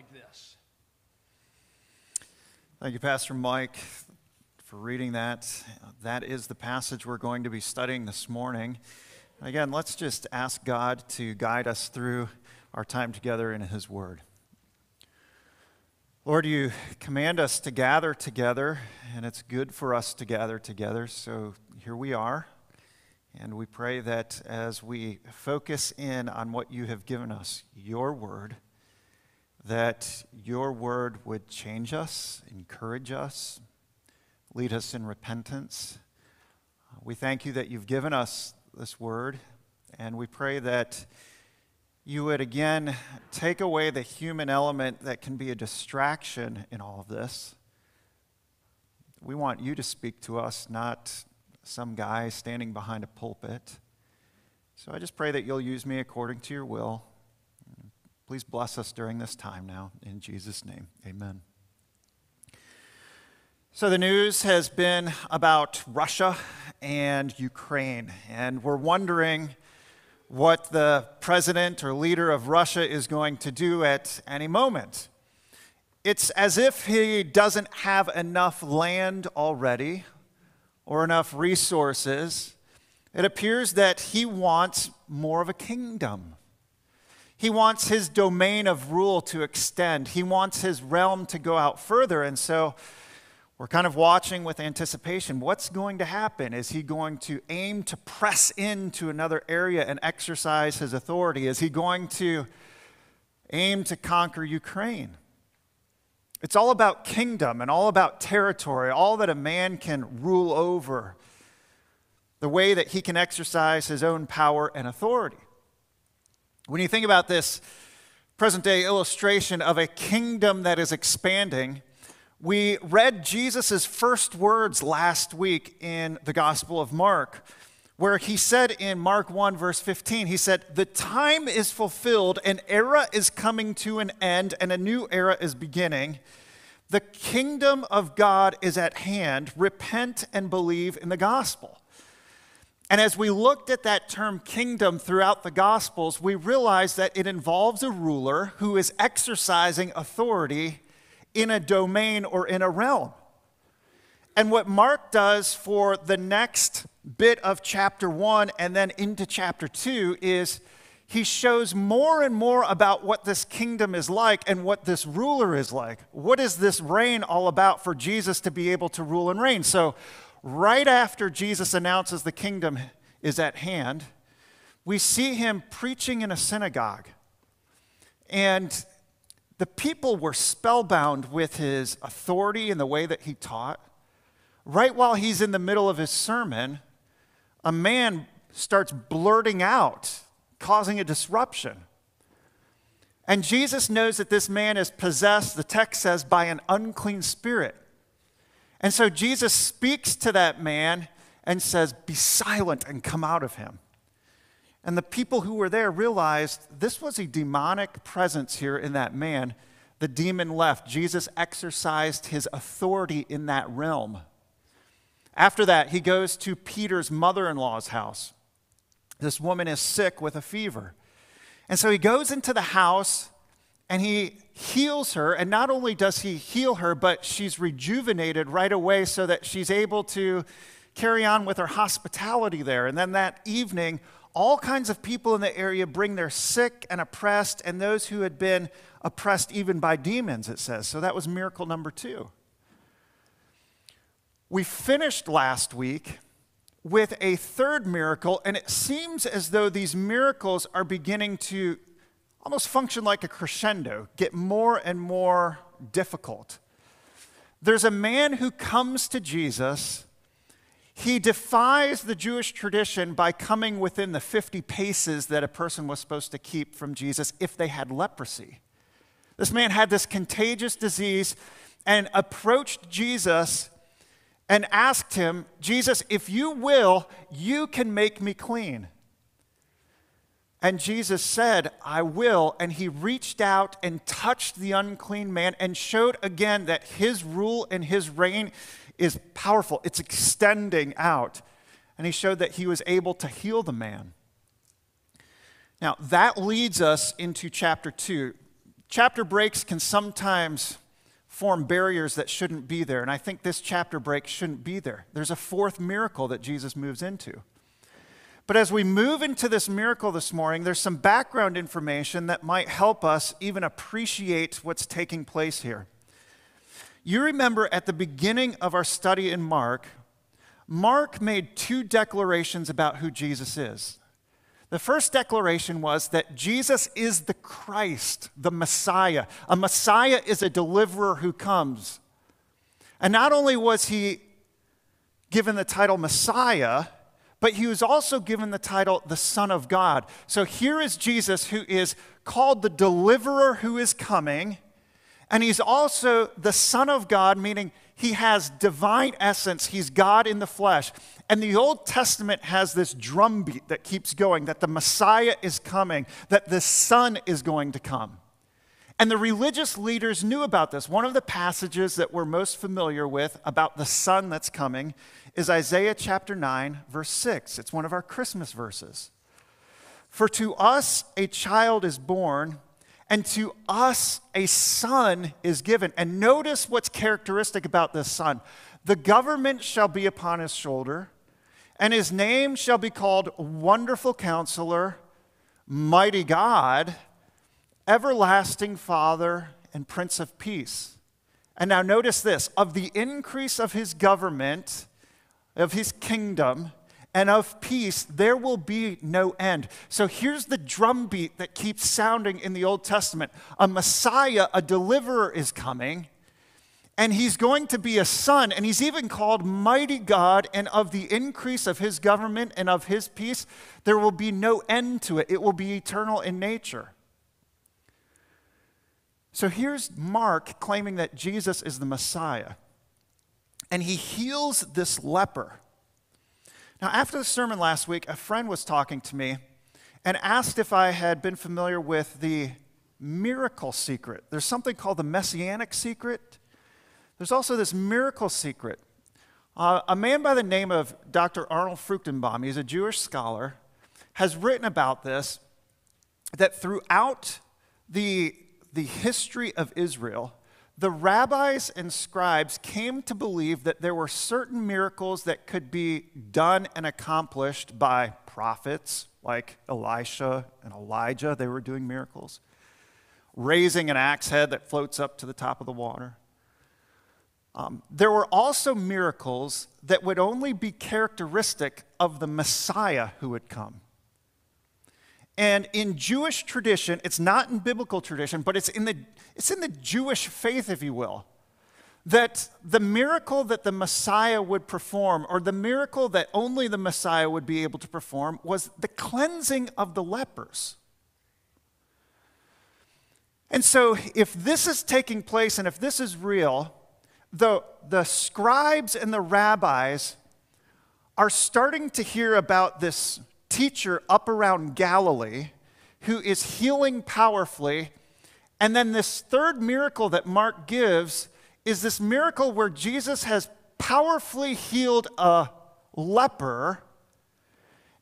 like this. Thank you, Pastor Mike, for reading that. That is the passage we're going to be studying this morning. Again, let's just ask God to guide us through our time together in His Word. Lord, you command us to gather together, and it's good for us to gather together. So here we are. And we pray that as we focus in on what you have given us, your word, that your word would change us, encourage us, lead us in repentance. Uh, we thank you that you've given us this word, and we pray that you would again take away the human element that can be a distraction in all of this. We want you to speak to us, not some guy standing behind a pulpit. So I just pray that you'll use me according to your will. Please bless us during this time now. In Jesus' name, amen. So the news has been about Russia and Ukraine, and we're wondering what the president or leader of Russia is going to do at any moment. It's as if he doesn't have enough land already or enough resources, it appears that he wants more of a kingdom. He wants his domain of rule to extend. He wants his realm to go out further. And so we're kind of watching with anticipation. What's going to happen? Is he going to aim to press into another area and exercise his authority? Is he going to aim to conquer Ukraine? It's all about kingdom and all about territory, all that a man can rule over, the way that he can exercise his own power and authority. When you think about this present day illustration of a kingdom that is expanding, we read Jesus' first words last week in the Gospel of Mark, where he said in Mark 1, verse 15, he said, The time is fulfilled, an era is coming to an end, and a new era is beginning. The kingdom of God is at hand. Repent and believe in the gospel. And as we looked at that term kingdom throughout the Gospels, we realized that it involves a ruler who is exercising authority in a domain or in a realm. And what Mark does for the next bit of chapter one and then into chapter two is he shows more and more about what this kingdom is like and what this ruler is like. What is this reign all about for Jesus to be able to rule and reign? So, right after Jesus announces the kingdom is at hand, we see him preaching in a synagogue. And the people were spellbound with his authority and the way that he taught. Right while he's in the middle of his sermon, a man starts blurting out, causing a disruption. And Jesus knows that this man is possessed, the text says, by an unclean spirit. And so Jesus speaks to that man and says, Be silent and come out of him. And the people who were there realized this was a demonic presence here in that man. The demon left. Jesus exercised his authority in that realm. After that, he goes to Peter's mother in law's house. This woman is sick with a fever. And so he goes into the house and he heals her. And not only does he heal her, but she's rejuvenated right away so that she's able to carry on with her hospitality there. And then that evening, all kinds of people in the area bring their sick and oppressed and those who had been oppressed even by demons, it says. So that was miracle number two. We finished last week with a third miracle, and it seems as though these miracles are beginning to almost function like a crescendo, get more and more difficult. There's a man who comes to Jesus he defies the Jewish tradition by coming within the 50 paces that a person was supposed to keep from Jesus if they had leprosy. This man had this contagious disease and approached Jesus and asked him, Jesus, if you will, you can make me clean. And Jesus said, I will. And he reached out and touched the unclean man and showed again that his rule and his reign is powerful, it's extending out. And he showed that he was able to heal the man. Now, that leads us into chapter 2. chapter breaks can sometimes form barriers that shouldn't be there. And I think this chapter break shouldn't be there. There's a fourth miracle that Jesus moves into. But as we move into this miracle this morning, there's some background information that might help us even appreciate what's taking place here. You remember at the beginning of our study in Mark, Mark made two declarations about who Jesus is. The first declaration was that Jesus is the Christ, the Messiah. A Messiah is a deliverer who comes. And not only was he given the title Messiah, but he was also given the title the Son of God. So here is Jesus who is called the deliverer who is coming, and he's also the Son of God, meaning he has divine essence. He's God in the flesh. And the Old Testament has this drumbeat that keeps going that the Messiah is coming, that the Son is going to come. And the religious leaders knew about this. One of the passages that we're most familiar with about the Son that's coming is Isaiah chapter 9, verse 6. It's one of our Christmas verses. For to us a child is born and to us a son is given. And notice what's characteristic about this son the government shall be upon his shoulder, and his name shall be called Wonderful Counselor, Mighty God, Everlasting Father, and Prince of Peace. And now notice this of the increase of his government, of his kingdom, and of peace, there will be no end. So here's the drumbeat that keeps sounding in the Old Testament a Messiah, a deliverer is coming, and he's going to be a son, and he's even called Mighty God, and of the increase of his government and of his peace, there will be no end to it. It will be eternal in nature. So here's Mark claiming that Jesus is the Messiah, and he heals this leper. Now, after the sermon last week, a friend was talking to me and asked if I had been familiar with the miracle secret. There's something called the messianic secret. There's also this miracle secret. Uh, a man by the name of Dr. Arnold Fruchtenbaum, he's a Jewish scholar, has written about this that throughout the, the history of Israel, the rabbis and scribes came to believe that there were certain miracles that could be done and accomplished by prophets like Elisha and Elijah. They were doing miracles. Raising an axe head that floats up to the top of the water. Um, there were also miracles that would only be characteristic of the Messiah who would come. And in Jewish tradition, it's not in biblical tradition, but it's in the, it's in the Jewish faith, if you will, that the miracle that the Messiah would perform, or the miracle that only the Messiah would be able to perform, was the cleansing of the lepers. And so, if this is taking place and if this is real, the, the scribes and the rabbis are starting to hear about this teacher up around Galilee who is healing powerfully. And then this third miracle that Mark gives is this miracle where Jesus has powerfully healed a leper.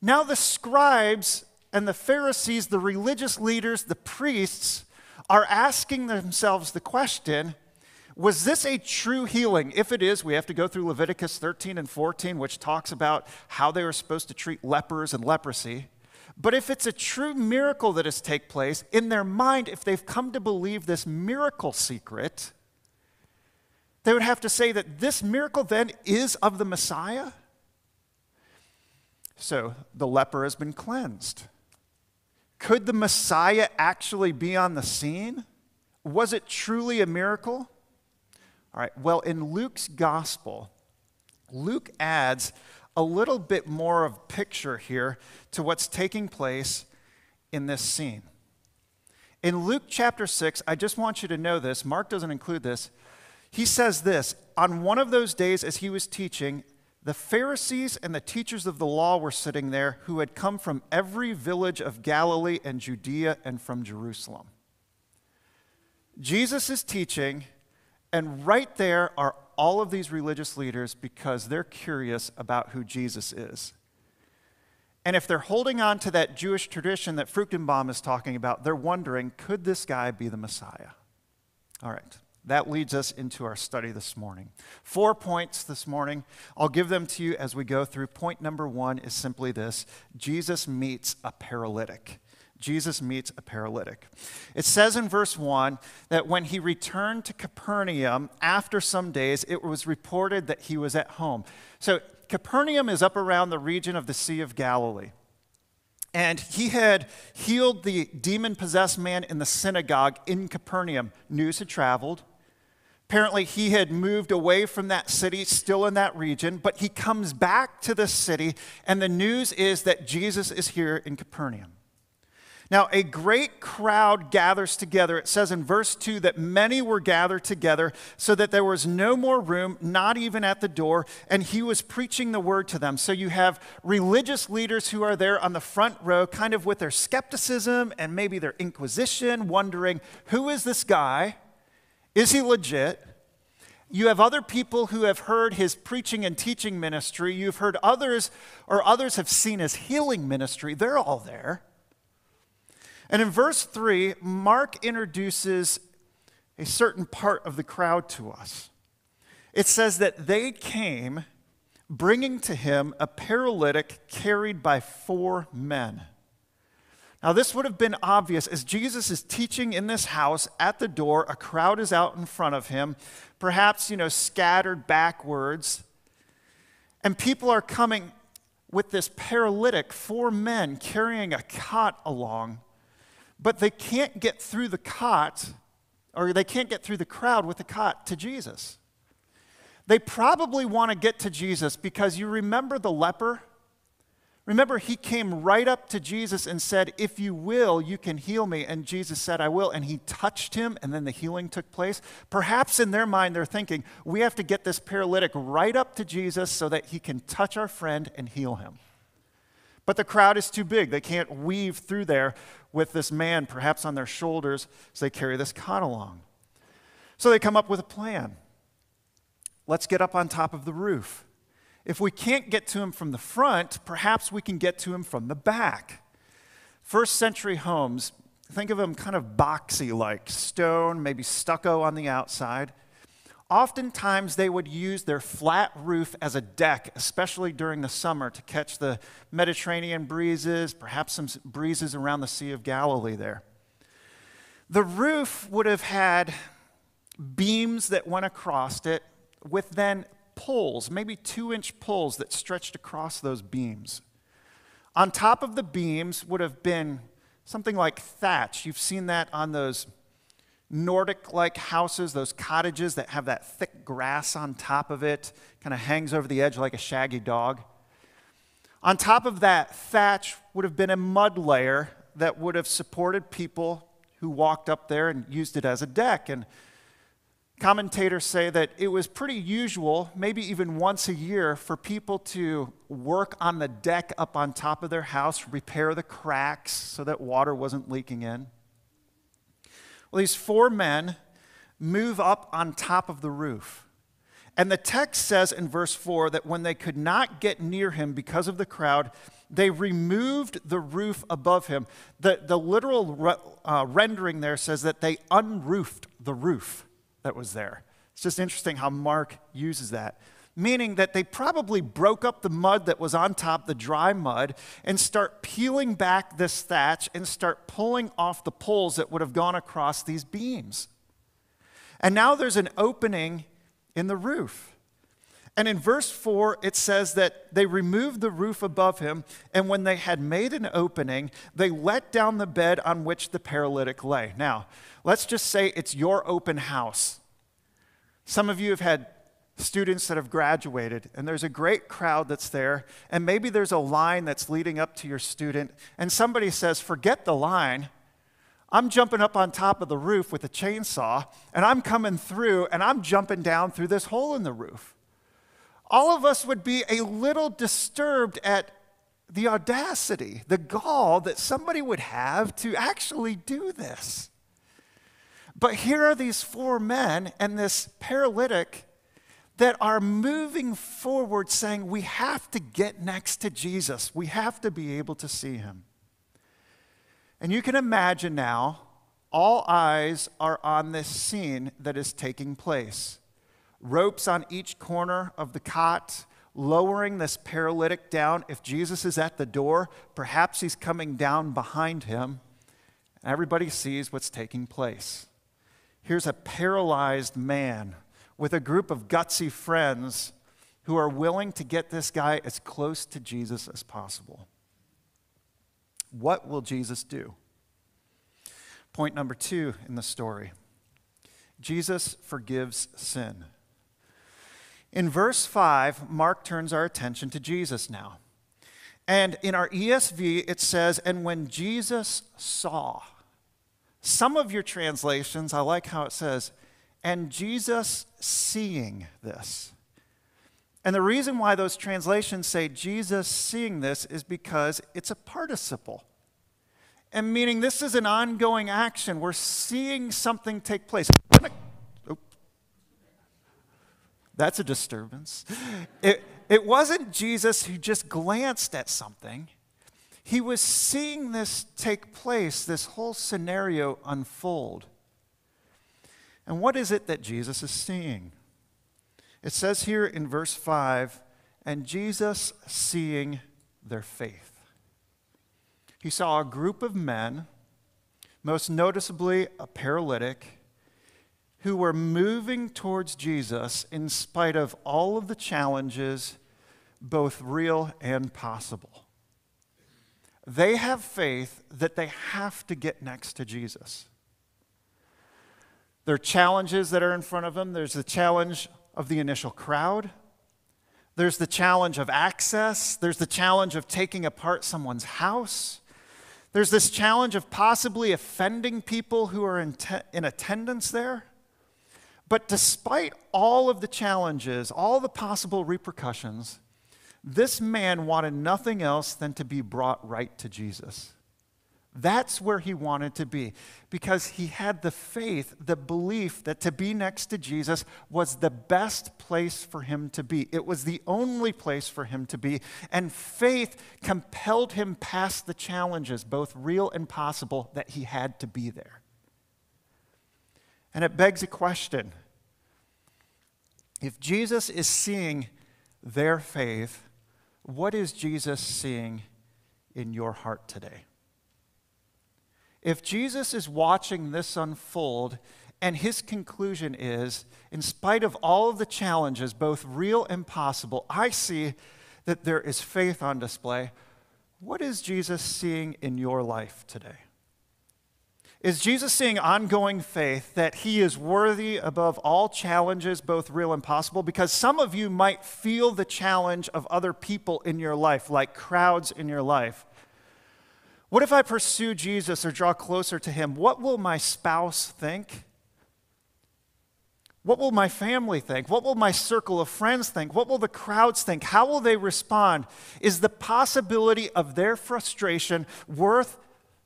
Now the scribes and the Pharisees, the religious leaders, the priests, are asking themselves the question was this a true healing? If it is, we have to go through Leviticus 13 and 14, which talks about how they were supposed to treat lepers and leprosy. But if it's a true miracle that has taken place, in their mind, if they've come to believe this miracle secret, they would have to say that this miracle then is of the Messiah. So the leper has been cleansed. Could the Messiah actually be on the scene? Was it truly a miracle? All right, well, in Luke's gospel, Luke adds a little bit more of picture here to what's taking place in this scene. In Luke chapter 6, I just want you to know this, Mark doesn't include this. He says this On one of those days, as he was teaching, the Pharisees and the teachers of the law were sitting there who had come from every village of Galilee and Judea and from Jerusalem. Jesus is teaching and right there are all of these religious leaders because they're curious about who Jesus is. And if they're holding on to that Jewish tradition that Fruchtenbaum is talking about, they're wondering could this guy be the Messiah? All right, that leads us into our study this morning. Four points this morning. I'll give them to you as we go through. Point number one is simply this Jesus meets a paralytic. Jesus meets a paralytic. It says in verse 1 that when he returned to Capernaum after some days, it was reported that he was at home. So Capernaum is up around the region of the Sea of Galilee. And he had healed the demon possessed man in the synagogue in Capernaum. News had traveled. Apparently, he had moved away from that city, still in that region, but he comes back to the city, and the news is that Jesus is here in Capernaum. Now, a great crowd gathers together. It says in verse 2 that many were gathered together so that there was no more room, not even at the door, and he was preaching the word to them. So you have religious leaders who are there on the front row, kind of with their skepticism and maybe their inquisition, wondering who is this guy? Is he legit? You have other people who have heard his preaching and teaching ministry. You've heard others, or others have seen his healing ministry. They're all there. And in verse 3, Mark introduces a certain part of the crowd to us. It says that they came bringing to him a paralytic carried by four men. Now, this would have been obvious as Jesus is teaching in this house at the door. A crowd is out in front of him, perhaps, you know, scattered backwards. And people are coming with this paralytic, four men carrying a cot along but they can't get through the cot, or they can't get through the crowd with the cot to Jesus. They probably want to get to Jesus because you remember the leper? Remember, he came right up to Jesus and said, If you will, you can heal me. And Jesus said, I will. And he touched him, and then the healing took place. Perhaps in their mind, they're thinking, We have to get this paralytic right up to Jesus so that he can touch our friend and heal him. But the crowd is too big. They can't weave through there with this man, perhaps on their shoulders, as they carry this cot along. So they come up with a plan. Let's get up on top of the roof. If we can't get to him from the front, perhaps we can get to him from the back. First century homes, think of them kind of boxy like, stone, maybe stucco on the outside. Oftentimes, they would use their flat roof as a deck, especially during the summer, to catch the Mediterranean breezes, perhaps some breezes around the Sea of Galilee there. The roof would have had beams that went across it with then poles, maybe two inch poles that stretched across those beams. On top of the beams would have been something like thatch. You've seen that on those Nordic like houses, those cottages that have that thick grass on top of it, kind of hangs over the edge like a shaggy dog. On top of that, thatch would have been a mud layer that would have supported people who walked up there and used it as a deck. And commentators say that it was pretty usual, maybe even once a year, for people to work on the deck up on top of their house, repair the cracks so that water wasn't leaking in. Well, these four men move up on top of the roof. And the text says in verse 4 that when they could not get near him because of the crowd, they removed the roof above him. The, the literal uh, rendering there says that they unroofed the roof that was there. It's just interesting how Mark uses that meaning that they probably broke up the mud that was on top, the dry mud, and start peeling back this thatch and start pulling off the poles that would have gone across these beams. And now there's an opening in the roof. And in verse 4, it says that they removed the roof above him, and when they had made an opening, they let down the bed on which the paralytic lay. Now, let's just say it's your open house. Some of you have had students that have graduated, and there's a great crowd that's there, and maybe there's a line that's leading up to your student, and somebody says, Forget the line. I'm jumping up on top of the roof with a chainsaw, and I'm coming through, and I'm jumping down through this hole in the roof. All of us would be a little disturbed at the audacity, the gall that somebody would have to actually do this. But here are these four men and this paralytic that are moving forward saying, we have to get next to Jesus. We have to be able to see him. And you can imagine now, all eyes are on this scene that is taking place. Ropes on each corner of the cot, lowering this paralytic down. If Jesus is at the door, perhaps he's coming down behind him. Everybody sees what's taking place. Here's a paralyzed man with a group of gutsy friends who are willing to get this guy as close to Jesus as possible. What will Jesus do? Point number two in the story Jesus forgives sin. In verse 5, Mark turns our attention to Jesus now. And in our ESV, it says, And when Jesus saw, some of your translations, I like how it says, and Jesus seeing this. And the reason why those translations say Jesus seeing this is because it's a participle. And meaning this is an ongoing action. We're seeing something take place. That's a disturbance. It, it wasn't Jesus who just glanced at something. He was seeing this take place, this whole scenario unfold. And what is it that Jesus is seeing? It says here in verse 5 and Jesus seeing their faith. He saw a group of men, most noticeably a paralytic, who were moving towards Jesus in spite of all of the challenges, both real and possible. They have faith that they have to get next to Jesus. There are challenges that are in front of them. There's the challenge of the initial crowd. There's the challenge of access. There's the challenge of taking apart someone's house. There's this challenge of possibly offending people who are in, te- in attendance there. But despite all of the challenges, all the possible repercussions, this man wanted nothing else than to be brought right to Jesus. That's where he wanted to be because he had the faith, the belief that to be next to Jesus was the best place for him to be. It was the only place for him to be. And faith compelled him past the challenges, both real and possible, that he had to be there. And it begs a question if Jesus is seeing their faith, what is Jesus seeing in your heart today? If Jesus is watching this unfold and his conclusion is, in spite of all of the challenges, both real and possible, I see that there is faith on display. What is Jesus seeing in your life today? Is Jesus seeing ongoing faith that he is worthy above all challenges, both real and possible? Because some of you might feel the challenge of other people in your life, like crowds in your life. What if I pursue Jesus or draw closer to him? What will my spouse think? What will my family think? What will my circle of friends think? What will the crowds think? How will they respond? Is the possibility of their frustration worth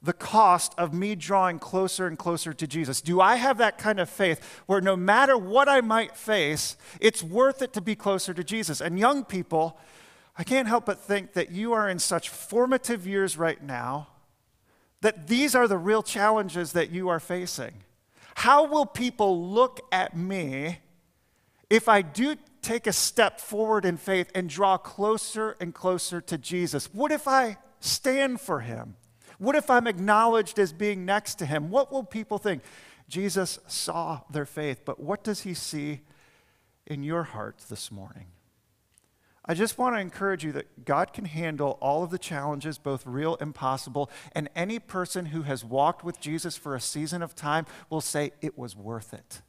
the cost of me drawing closer and closer to Jesus? Do I have that kind of faith where no matter what I might face, it's worth it to be closer to Jesus? And young people, I can't help but think that you are in such formative years right now that these are the real challenges that you are facing. How will people look at me if I do take a step forward in faith and draw closer and closer to Jesus? What if I stand for him? What if I'm acknowledged as being next to him? What will people think? Jesus saw their faith, but what does he see in your heart this morning? I just want to encourage you that God can handle all of the challenges, both real and possible. And any person who has walked with Jesus for a season of time will say it was worth it.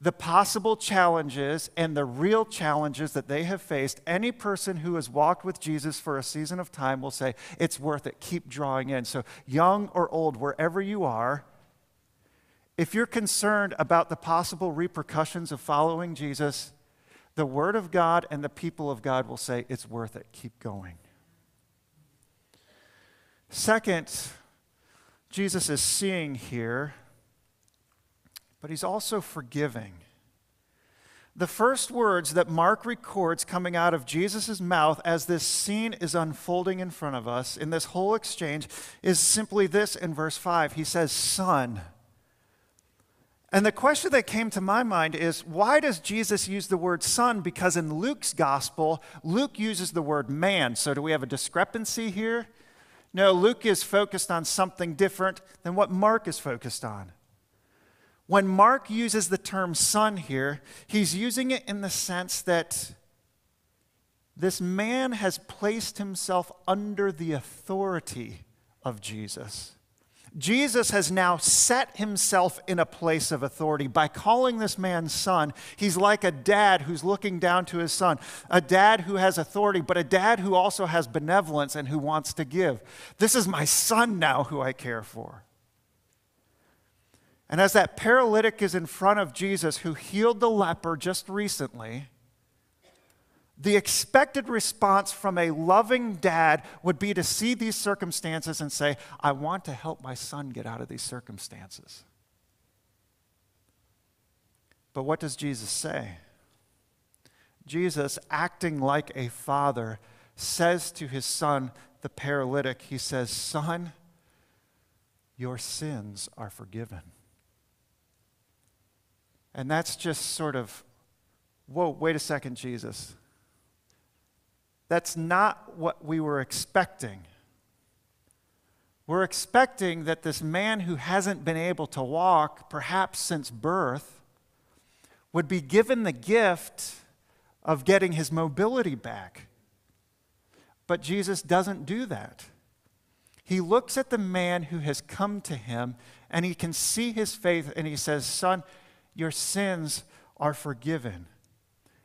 The possible challenges and the real challenges that they have faced, any person who has walked with Jesus for a season of time will say it's worth it. Keep drawing in. So, young or old, wherever you are, if you're concerned about the possible repercussions of following Jesus, the Word of God and the people of God will say, It's worth it. Keep going. Second, Jesus is seeing here, but he's also forgiving. the first words that Mark records coming out of Jesus' mouth as this scene is unfolding in front of us in this whole exchange is simply this in verse 5. He says, Son. And the question that came to my mind is why does Jesus use the word son? Because in Luke's gospel, Luke uses the word man. So do we have a discrepancy here? No, Luke is focused on something different than what Mark is focused on. When Mark uses the term son here, he's using it in the sense that this man has placed himself under the authority of Jesus. Jesus has now set himself in a place of authority by calling this man son. He's like a dad who's looking down to his son, a dad who has authority, but a dad who also has benevolence and who wants to give. This is my son now who I care for. And as that paralytic is in front of Jesus, who healed the leper just recently, the expected response from a loving dad would be to see these circumstances and say, I want to help my son get out of these circumstances. But what does Jesus say? Jesus, acting like a father, says to his son, the paralytic, he says, Son, your sins are forgiven. And that's just sort of, whoa, wait a second, Jesus. That's not what we were expecting. We're expecting that this man who hasn't been able to walk, perhaps since birth, would be given the gift of getting his mobility back. But Jesus doesn't do that. He looks at the man who has come to him and he can see his faith and he says, Son, your sins are forgiven.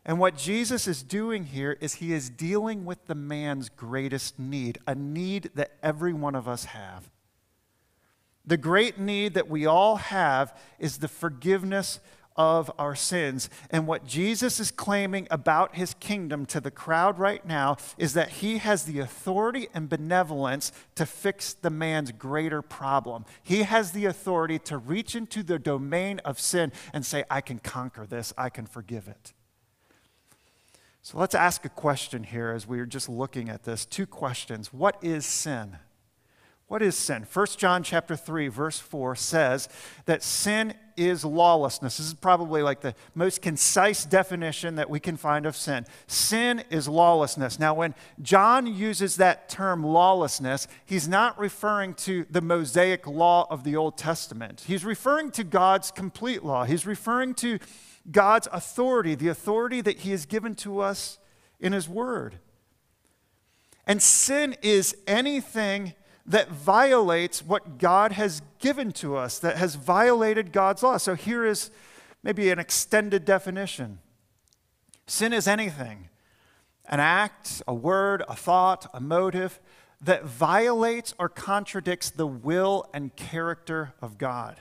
And what Jesus is doing here is he is dealing with the man's greatest need, a need that every one of us have. The great need that we all have is the forgiveness of our sins. And what Jesus is claiming about his kingdom to the crowd right now is that he has the authority and benevolence to fix the man's greater problem. He has the authority to reach into the domain of sin and say, I can conquer this, I can forgive it. So let's ask a question here as we're just looking at this. Two questions. What is sin? What is sin? 1 John chapter 3 verse 4 says that sin is lawlessness. This is probably like the most concise definition that we can find of sin. Sin is lawlessness. Now when John uses that term lawlessness, he's not referring to the Mosaic law of the Old Testament. He's referring to God's complete law. He's referring to God's authority, the authority that he has given to us in his word. And sin is anything that violates what God has given to us, that has violated God's law. So here is maybe an extended definition sin is anything an act, a word, a thought, a motive that violates or contradicts the will and character of God.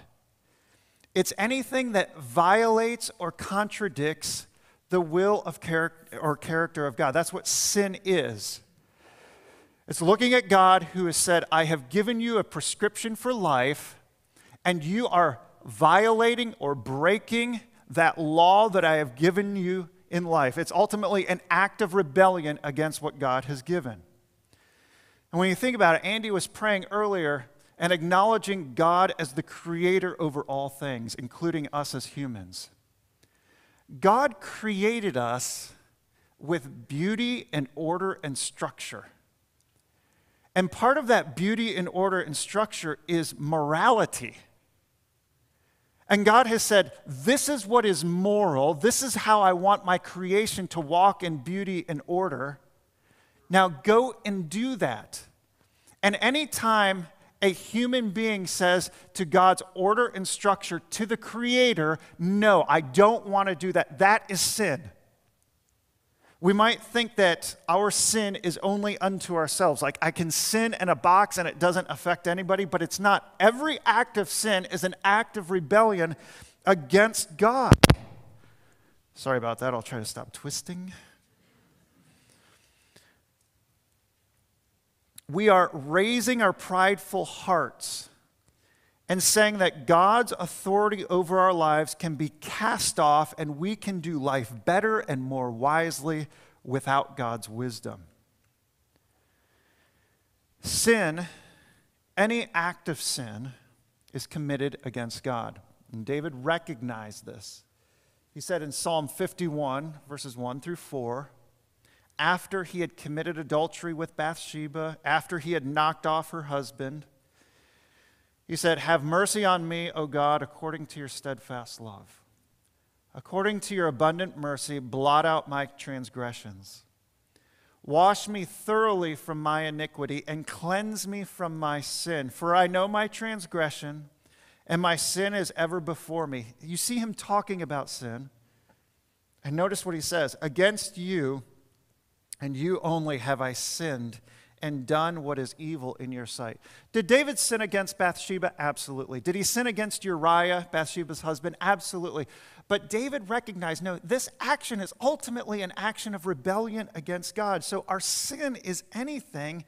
It's anything that violates or contradicts the will of character or character of God. That's what sin is. It's looking at God who has said, I have given you a prescription for life, and you are violating or breaking that law that I have given you in life. It's ultimately an act of rebellion against what God has given. And when you think about it, Andy was praying earlier and acknowledging God as the creator over all things, including us as humans. God created us with beauty and order and structure. And part of that beauty and order and structure is morality. And God has said, This is what is moral. This is how I want my creation to walk in beauty and order. Now go and do that. And anytime a human being says to God's order and structure, to the Creator, No, I don't want to do that, that is sin. We might think that our sin is only unto ourselves. Like, I can sin in a box and it doesn't affect anybody, but it's not. Every act of sin is an act of rebellion against God. Sorry about that. I'll try to stop twisting. We are raising our prideful hearts and saying that God's authority over our lives can be cast off and we can do life better and more wisely without God's wisdom. Sin, any act of sin, is committed against God. And David recognized this. He said in Psalm 51, verses 1 through 4, after he had committed adultery with Bathsheba, after he had knocked off her husband, he said, Have mercy on me, O God, according to your steadfast love. According to your abundant mercy, blot out my transgressions. Wash me thoroughly from my iniquity and cleanse me from my sin. For I know my transgression, and my sin is ever before me. You see him talking about sin. And notice what he says Against you and you only have I sinned and done what is evil in your sight. Did David sin against Bathsheba? Absolutely. Did he sin against Uriah, Bathsheba's husband? Absolutely. But David recognized no, this action is ultimately an action of rebellion against God. So our sin is anything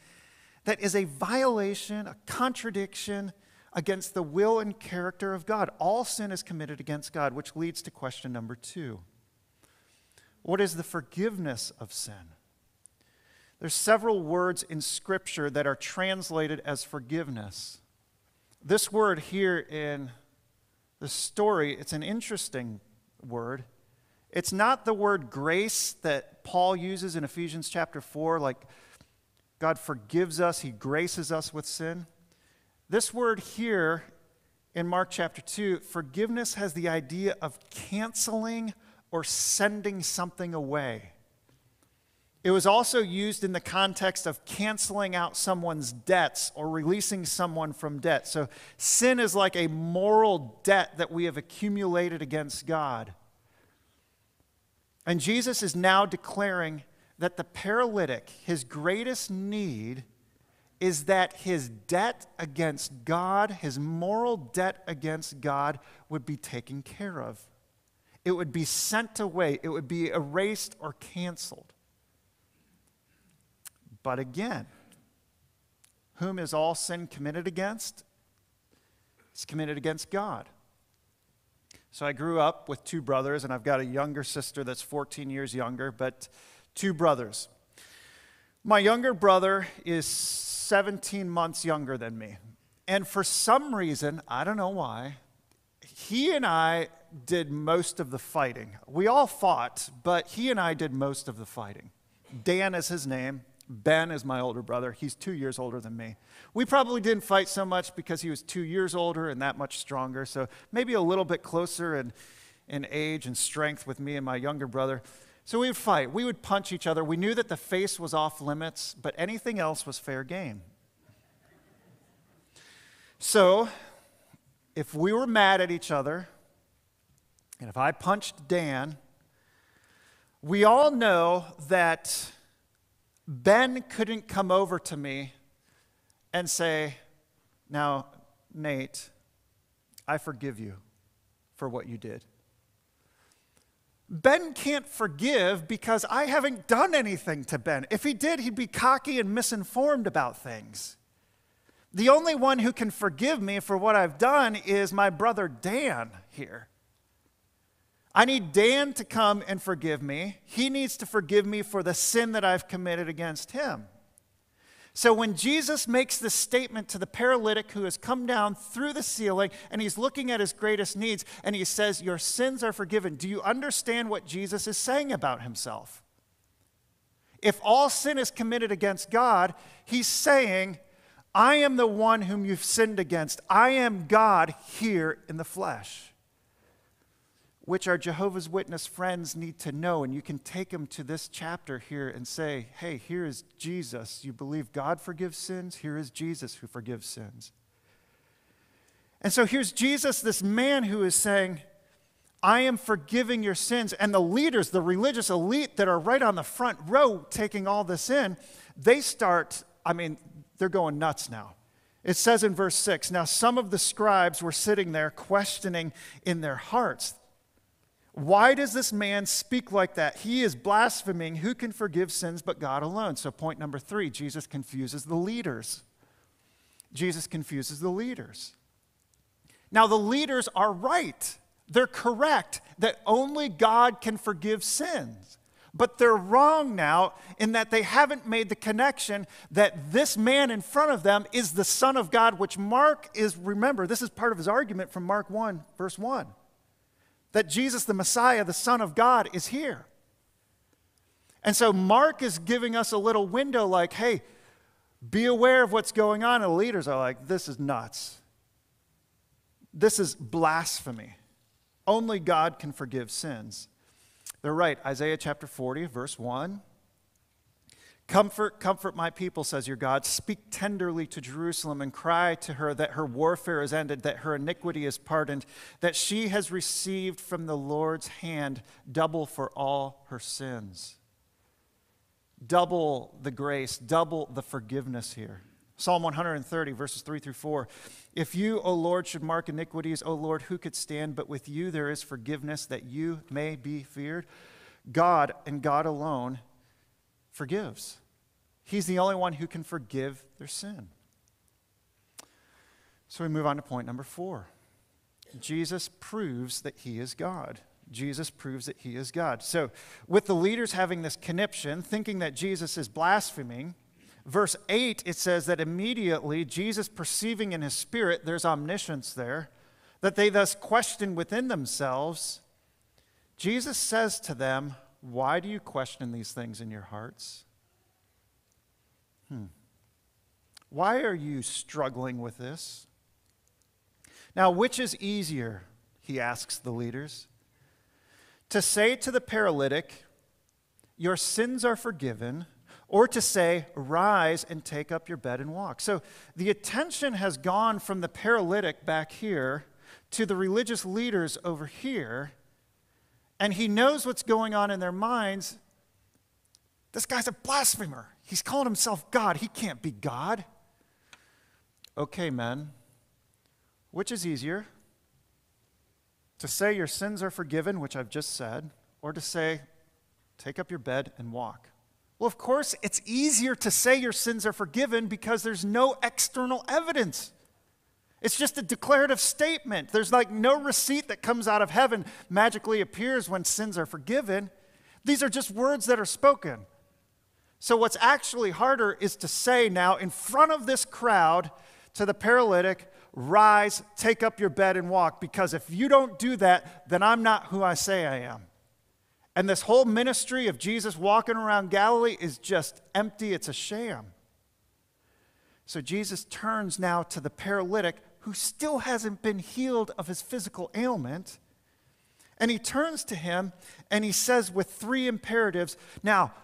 that is a violation, a contradiction against the will and character of God. All sin is committed against God, which leads to question number two What is the forgiveness of sin? There's several words in Scripture that are translated as forgiveness. This word here in the story, it's an interesting word. It's not the word grace that Paul uses in Ephesians chapter 4, like God forgives us, he graces us with sin. This word here in Mark chapter 2, forgiveness has the idea of canceling or sending something away. It was also used in the context of canceling out someone's debts or releasing someone from debt. So sin is like a moral debt that we have accumulated against God. And Jesus is now declaring that the paralytic, his greatest need, is that his debt against God, his moral debt against God, would be taken care of. It would be sent away, it would be erased or canceled. But again, whom is all sin committed against? It's committed against God. So I grew up with two brothers, and I've got a younger sister that's 14 years younger, but two brothers. My younger brother is 17 months younger than me. And for some reason, I don't know why, he and I did most of the fighting. We all fought, but he and I did most of the fighting. Dan is his name. Ben is my older brother. He's two years older than me. We probably didn't fight so much because he was two years older and that much stronger. So maybe a little bit closer in, in age and strength with me and my younger brother. So we would fight. We would punch each other. We knew that the face was off limits, but anything else was fair game. So if we were mad at each other, and if I punched Dan, we all know that Ben couldn't come over to me and say, Now, Nate, I forgive you for what you did. Ben can't forgive because I haven't done anything to Ben. If he did, he'd be cocky and misinformed about things. The only one who can forgive me for what I've done is my brother Dan here. I need Dan to come and forgive me. He needs to forgive me for the sin that I've committed against him. So when Jesus makes this statement to the paralytic who has come down through the ceiling and he's looking at his greatest needs and he says, Your sins are forgiven, do you understand what Jesus is saying about himself? If all sin is committed against God, he's saying, I am the one whom you've sinned against. I am God here in the flesh which our Jehovah's Witness friends need to know. And you can take them to this chapter here and say, hey, here is Jesus. You believe God forgives sins? Here is Jesus who forgives sins. And so here's Jesus, this man who is saying, I am forgiving your sins. And the leaders, the religious elite that are right on the front row taking all this in, they start, I mean, they're going nuts now. It says in verse 6 Now some of the scribes were sitting there questioning in their hearts. Why does this man speak like that? He is blaspheming. Who can forgive sins but God alone? So, point number three Jesus confuses the leaders. Jesus confuses the leaders. Now, the leaders are right. They're correct that only God can forgive sins. But they're wrong now in that they haven't made the connection that this man in front of them is the Son of God, which Mark is, remember, this is part of his argument from Mark 1, verse 1, that Jesus, the Messiah, the Son of God, is here. And so Mark is giving us a little window like, hey, be aware of what's going on. And the leaders are like, this is nuts. This is blasphemy. Only God can forgive sins. They're right. Isaiah chapter 40, verse 1. Comfort, comfort my people, says your God. Speak tenderly to Jerusalem and cry to her that her warfare is ended, that her iniquity is pardoned, that she has received from the Lord's hand double for all her sins. Double the grace, double the forgiveness here. Psalm 130, verses 3 through 4. If you, O Lord, should mark iniquities, O Lord, who could stand? But with you there is forgiveness that you may be feared. God and God alone forgives. He's the only one who can forgive their sin. So we move on to point number four Jesus proves that he is God. Jesus proves that he is God. So, with the leaders having this conniption, thinking that Jesus is blaspheming, verse 8, it says that immediately Jesus perceiving in his spirit, there's omniscience there, that they thus question within themselves. Jesus says to them, Why do you question these things in your hearts? Hmm. Why are you struggling with this? Now, which is easier? He asks the leaders. To say to the paralytic, Your sins are forgiven or to say, Rise and take up your bed and walk. So the attention has gone from the paralytic back here to the religious leaders over here, and he knows what's going on in their minds. This guy's a blasphemer. He's calling himself God. He can't be God. Okay, men, which is easier? To say your sins are forgiven, which I've just said, or to say, take up your bed and walk? Well, of course, it's easier to say your sins are forgiven because there's no external evidence. It's just a declarative statement. There's like no receipt that comes out of heaven magically appears when sins are forgiven. These are just words that are spoken. So, what's actually harder is to say now in front of this crowd to the paralytic, Rise, take up your bed, and walk, because if you don't do that, then I'm not who I say I am. And this whole ministry of Jesus walking around Galilee is just empty, it's a sham. So Jesus turns now to the paralytic who still hasn't been healed of his physical ailment. And he turns to him and he says, with three imperatives Now,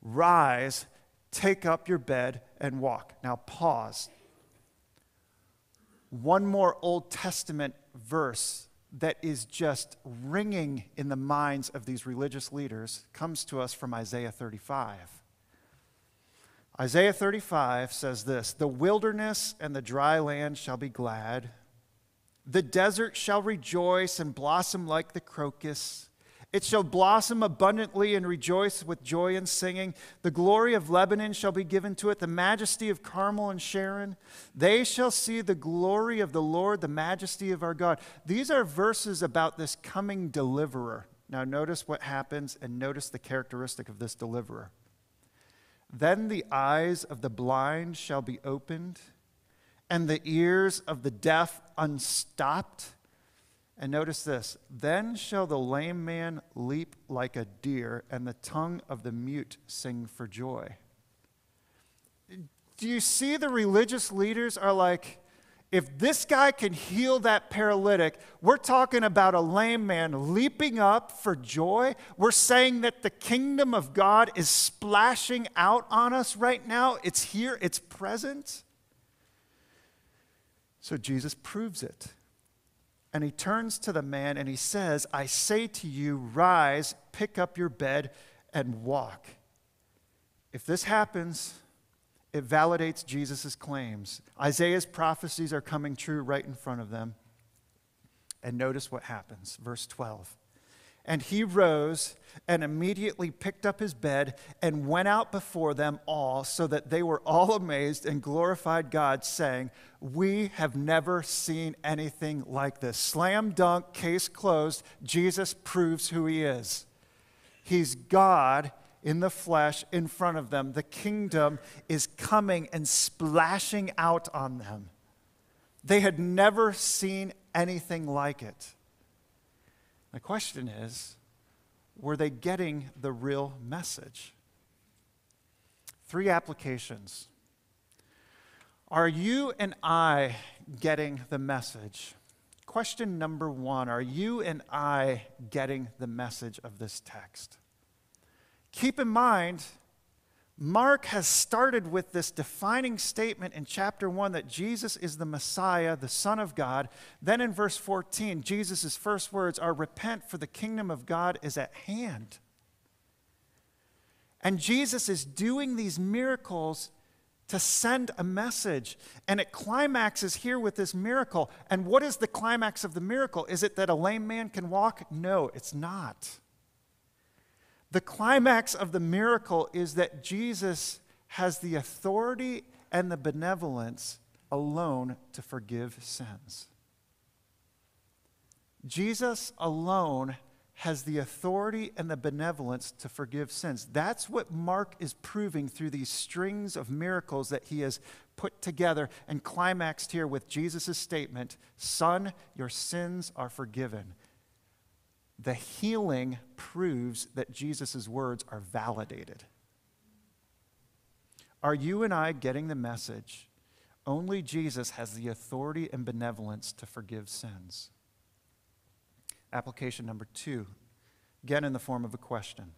rise, take up your bed, and walk. Now, pause. One more Old Testament verse that is just ringing in the minds of these religious leaders comes to us from Isaiah 35. Isaiah 35 says this The wilderness and the dry land shall be glad, the desert shall rejoice and blossom like the crocus. It shall blossom abundantly and rejoice with joy and singing. The glory of Lebanon shall be given to it, the majesty of Carmel and Sharon. They shall see the glory of the Lord, the majesty of our God. These are verses about this coming deliverer. Now, notice what happens and notice the characteristic of this deliverer. Then the eyes of the blind shall be opened, and the ears of the deaf unstopped. And notice this then shall the lame man leap like a deer, and the tongue of the mute sing for joy. Do you see the religious leaders are like, if this guy can heal that paralytic, we're talking about a lame man leaping up for joy. We're saying that the kingdom of God is splashing out on us right now. It's here, it's present. So Jesus proves it. And he turns to the man and he says, I say to you, rise, pick up your bed, and walk. If this happens, it validates Jesus' claims. Isaiah's prophecies are coming true right in front of them. And notice what happens. Verse 12. And he rose and immediately picked up his bed and went out before them all, so that they were all amazed and glorified God, saying, We have never seen anything like this. Slam dunk, case closed. Jesus proves who he is. He's God in the flesh in front of them. The kingdom is coming and splashing out on them. They had never seen anything like it. The question is were they getting the real message? Three applications. Are you and I getting the message? Question number one Are you and I getting the message of this text? Keep in mind, Mark has started with this defining statement in chapter 1 that Jesus is the Messiah, the Son of God. Then in verse 14, Jesus' first words are Repent, for the kingdom of God is at hand. And Jesus is doing these miracles to send a message. And it climaxes here with this miracle. And what is the climax of the miracle? Is it that a lame man can walk? No, it's not. The climax of the miracle is that Jesus has the authority and the benevolence alone to forgive sins. Jesus alone has the authority and the benevolence to forgive sins. That's what Mark is proving through these strings of miracles that he has put together and climaxed here with Jesus' statement Son, your sins are forgiven the healing proves that Jesus' words are validated. Are you and I getting the message? Only Jesus has the authority and benevolence to forgive sins. Application number two, again in the form of a question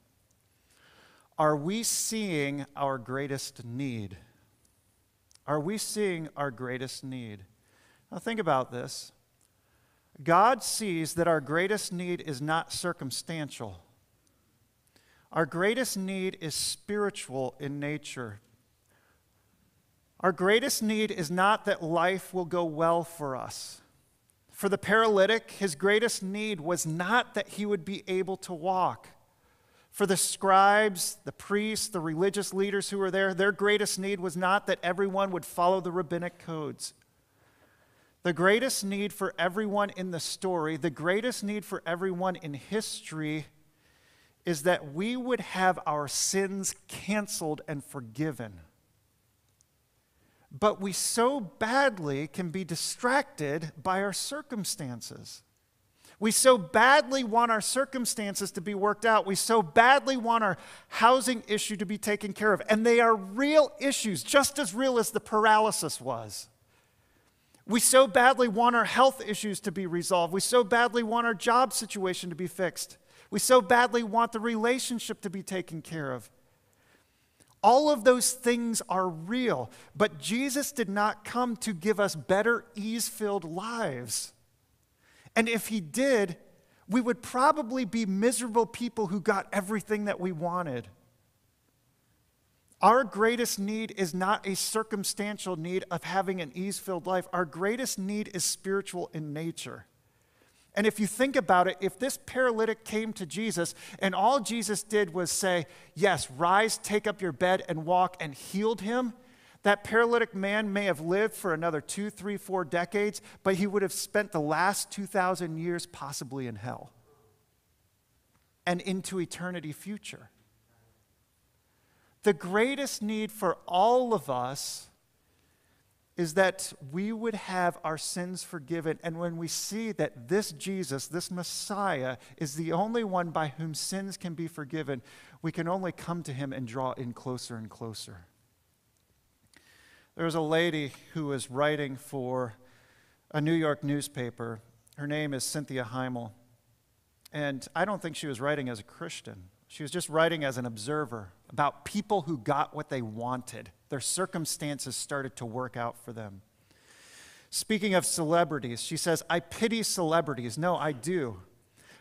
Are we seeing our greatest need? Are we seeing our greatest need? Now, think about this. God sees that our greatest need is not circumstantial. Our greatest need is spiritual in nature. Our greatest need is not that life will go well for us. For the paralytic, his greatest need was not that he would be able to walk. For the scribes, the priests, the religious leaders who were there, their greatest need was not that everyone would follow the rabbinic codes. The greatest need for everyone in the story, the greatest need for everyone in history, is that we would have our sins canceled and forgiven. But we so badly can be distracted by our circumstances. We so badly want our circumstances to be worked out. We so badly want our housing issue to be taken care of. And they are real issues, just as real as the paralysis was. We so badly want our health issues to be resolved. We so badly want our job situation to be fixed. We so badly want the relationship to be taken care of. All of those things are real, but Jesus did not come to give us better, ease filled lives. And if he did, we would probably be miserable people who got everything that we wanted. Our greatest need is not a circumstantial need of having an ease filled life. Our greatest need is spiritual in nature. And if you think about it, if this paralytic came to Jesus and all Jesus did was say, Yes, rise, take up your bed, and walk, and healed him, that paralytic man may have lived for another two, three, four decades, but he would have spent the last 2,000 years possibly in hell and into eternity future. The greatest need for all of us is that we would have our sins forgiven. And when we see that this Jesus, this Messiah, is the only one by whom sins can be forgiven, we can only come to him and draw in closer and closer. There was a lady who was writing for a New York newspaper. Her name is Cynthia Heimel. And I don't think she was writing as a Christian. She was just writing as an observer about people who got what they wanted. Their circumstances started to work out for them. Speaking of celebrities, she says, I pity celebrities. No, I do.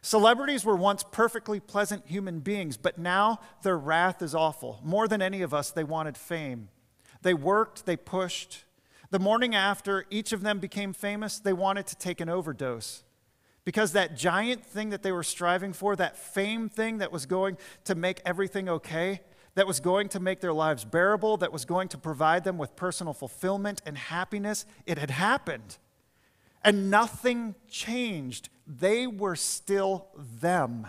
Celebrities were once perfectly pleasant human beings, but now their wrath is awful. More than any of us, they wanted fame. They worked, they pushed. The morning after each of them became famous, they wanted to take an overdose. Because that giant thing that they were striving for, that fame thing that was going to make everything okay, that was going to make their lives bearable, that was going to provide them with personal fulfillment and happiness, it had happened. And nothing changed. They were still them.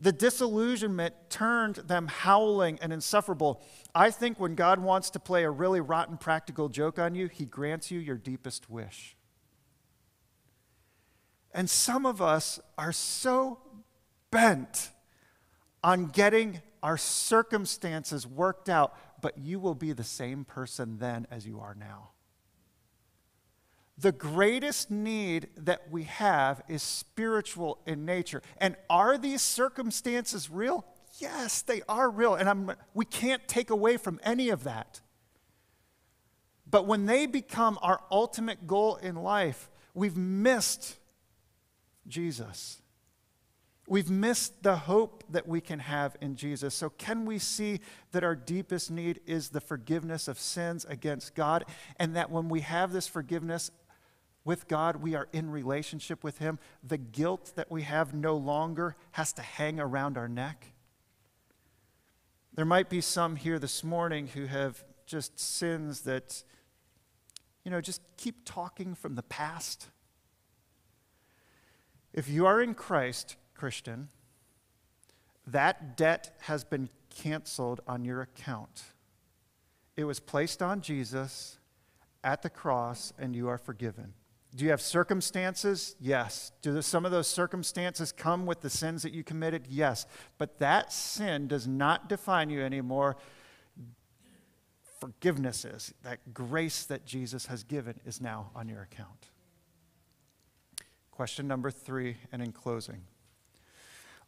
The disillusionment turned them howling and insufferable. I think when God wants to play a really rotten practical joke on you, he grants you your deepest wish. And some of us are so bent on getting our circumstances worked out, but you will be the same person then as you are now. The greatest need that we have is spiritual in nature. And are these circumstances real? Yes, they are real. And I'm, we can't take away from any of that. But when they become our ultimate goal in life, we've missed Jesus. We've missed the hope that we can have in Jesus. So, can we see that our deepest need is the forgiveness of sins against God? And that when we have this forgiveness with God, we are in relationship with Him. The guilt that we have no longer has to hang around our neck. There might be some here this morning who have just sins that, you know, just keep talking from the past. If you are in Christ, Christian, that debt has been canceled on your account. It was placed on Jesus at the cross, and you are forgiven. Do you have circumstances? Yes. Do some of those circumstances come with the sins that you committed? Yes. But that sin does not define you anymore. Forgiveness is. That grace that Jesus has given is now on your account. Question number three, and in closing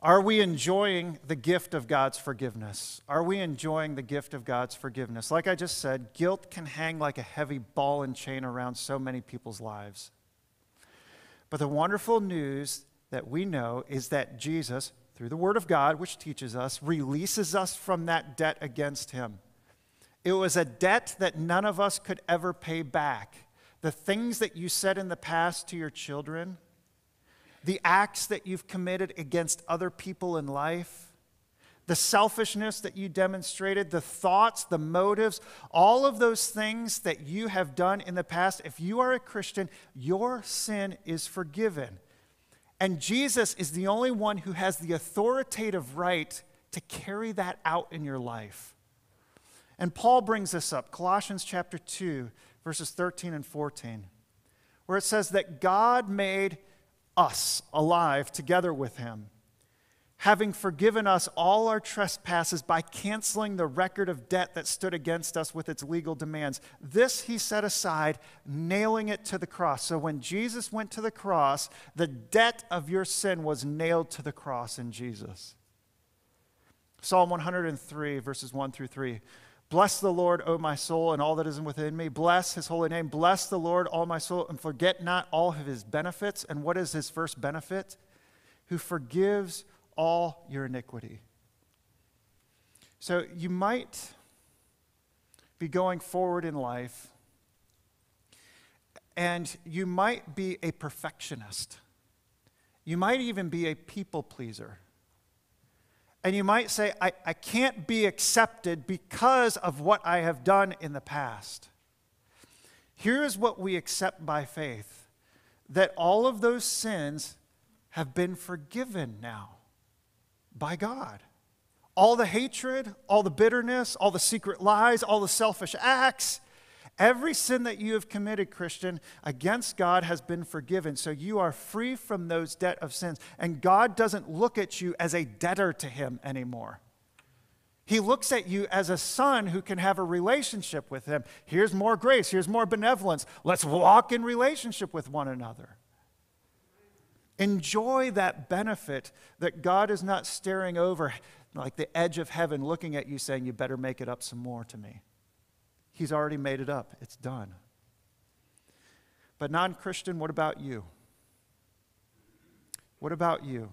Are we enjoying the gift of God's forgiveness? Are we enjoying the gift of God's forgiveness? Like I just said, guilt can hang like a heavy ball and chain around so many people's lives. But the wonderful news that we know is that Jesus, through the Word of God, which teaches us, releases us from that debt against Him. It was a debt that none of us could ever pay back. The things that you said in the past to your children, the acts that you've committed against other people in life, the selfishness that you demonstrated, the thoughts, the motives, all of those things that you have done in the past, if you are a Christian, your sin is forgiven. And Jesus is the only one who has the authoritative right to carry that out in your life. And Paul brings this up, Colossians chapter 2, verses 13 and 14, where it says that God made us alive together with him, having forgiven us all our trespasses by canceling the record of debt that stood against us with its legal demands. This he set aside, nailing it to the cross. So when Jesus went to the cross, the debt of your sin was nailed to the cross in Jesus. Psalm 103, verses 1 through 3. Bless the Lord, O my soul, and all that is within me. Bless his holy name. Bless the Lord, all my soul, and forget not all of his benefits. And what is his first benefit? Who forgives all your iniquity. So you might be going forward in life, and you might be a perfectionist. You might even be a people pleaser. And you might say, I, I can't be accepted because of what I have done in the past. Here's what we accept by faith that all of those sins have been forgiven now by God. All the hatred, all the bitterness, all the secret lies, all the selfish acts, Every sin that you have committed, Christian, against God has been forgiven. So you are free from those debt of sins. And God doesn't look at you as a debtor to Him anymore. He looks at you as a son who can have a relationship with Him. Here's more grace, here's more benevolence. Let's walk in relationship with one another. Enjoy that benefit that God is not staring over like the edge of heaven looking at you saying, You better make it up some more to me. He's already made it up, it's done. But non Christian, what about you? What about you?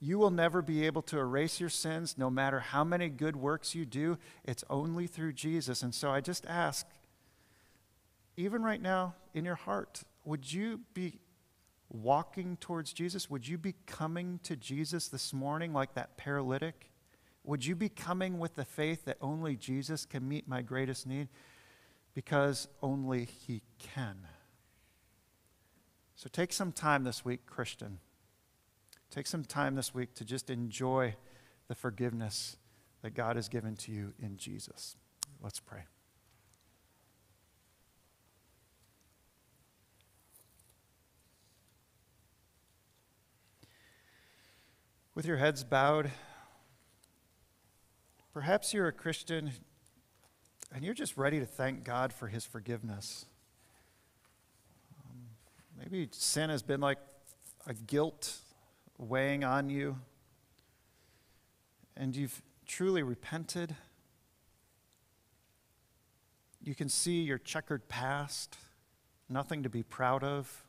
You will never be able to erase your sins no matter how many good works you do. It's only through Jesus. And so I just ask, even right now in your heart, would you be walking towards Jesus? Would you be coming to Jesus this morning like that paralytic? Would you be coming with the faith that only Jesus can meet my greatest need? Because only He can. So take some time this week, Christian. Take some time this week to just enjoy the forgiveness that God has given to you in Jesus. Let's pray. With your heads bowed, perhaps you're a Christian and you're just ready to thank God for his forgiveness. Um, maybe sin has been like a guilt weighing on you, and you've truly repented. You can see your checkered past, nothing to be proud of.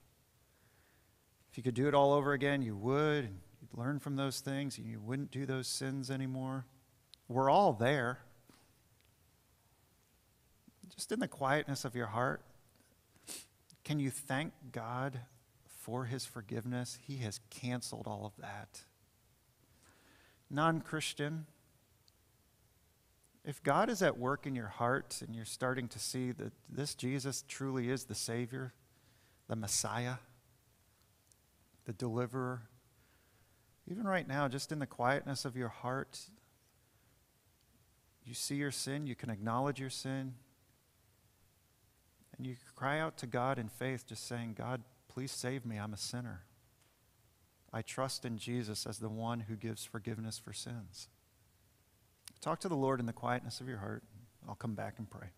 If you could do it all over again, you would, and you'd learn from those things, and you wouldn't do those sins anymore. We're all there. Just in the quietness of your heart, can you thank God for his forgiveness? He has canceled all of that. Non Christian, if God is at work in your heart and you're starting to see that this Jesus truly is the Savior, the Messiah, the deliverer, even right now, just in the quietness of your heart, you see your sin, you can acknowledge your sin, and you cry out to God in faith, just saying, God, please save me. I'm a sinner. I trust in Jesus as the one who gives forgiveness for sins. Talk to the Lord in the quietness of your heart. I'll come back and pray.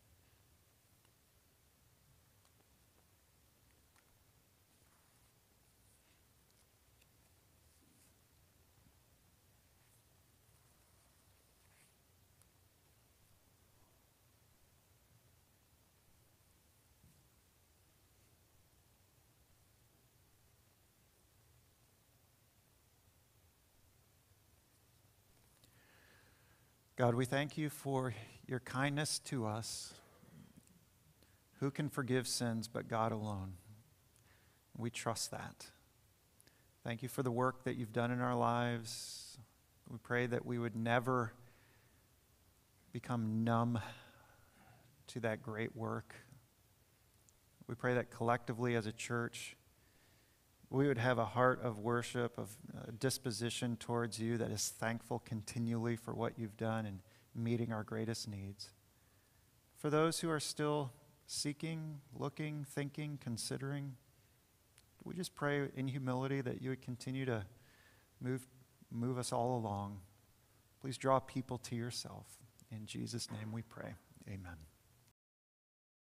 God, we thank you for your kindness to us. Who can forgive sins but God alone? We trust that. Thank you for the work that you've done in our lives. We pray that we would never become numb to that great work. We pray that collectively as a church, we would have a heart of worship, of uh, disposition towards you that is thankful continually for what you've done and meeting our greatest needs. For those who are still seeking, looking, thinking, considering, we just pray in humility that you would continue to move, move us all along. Please draw people to yourself. In Jesus' name we pray. Amen.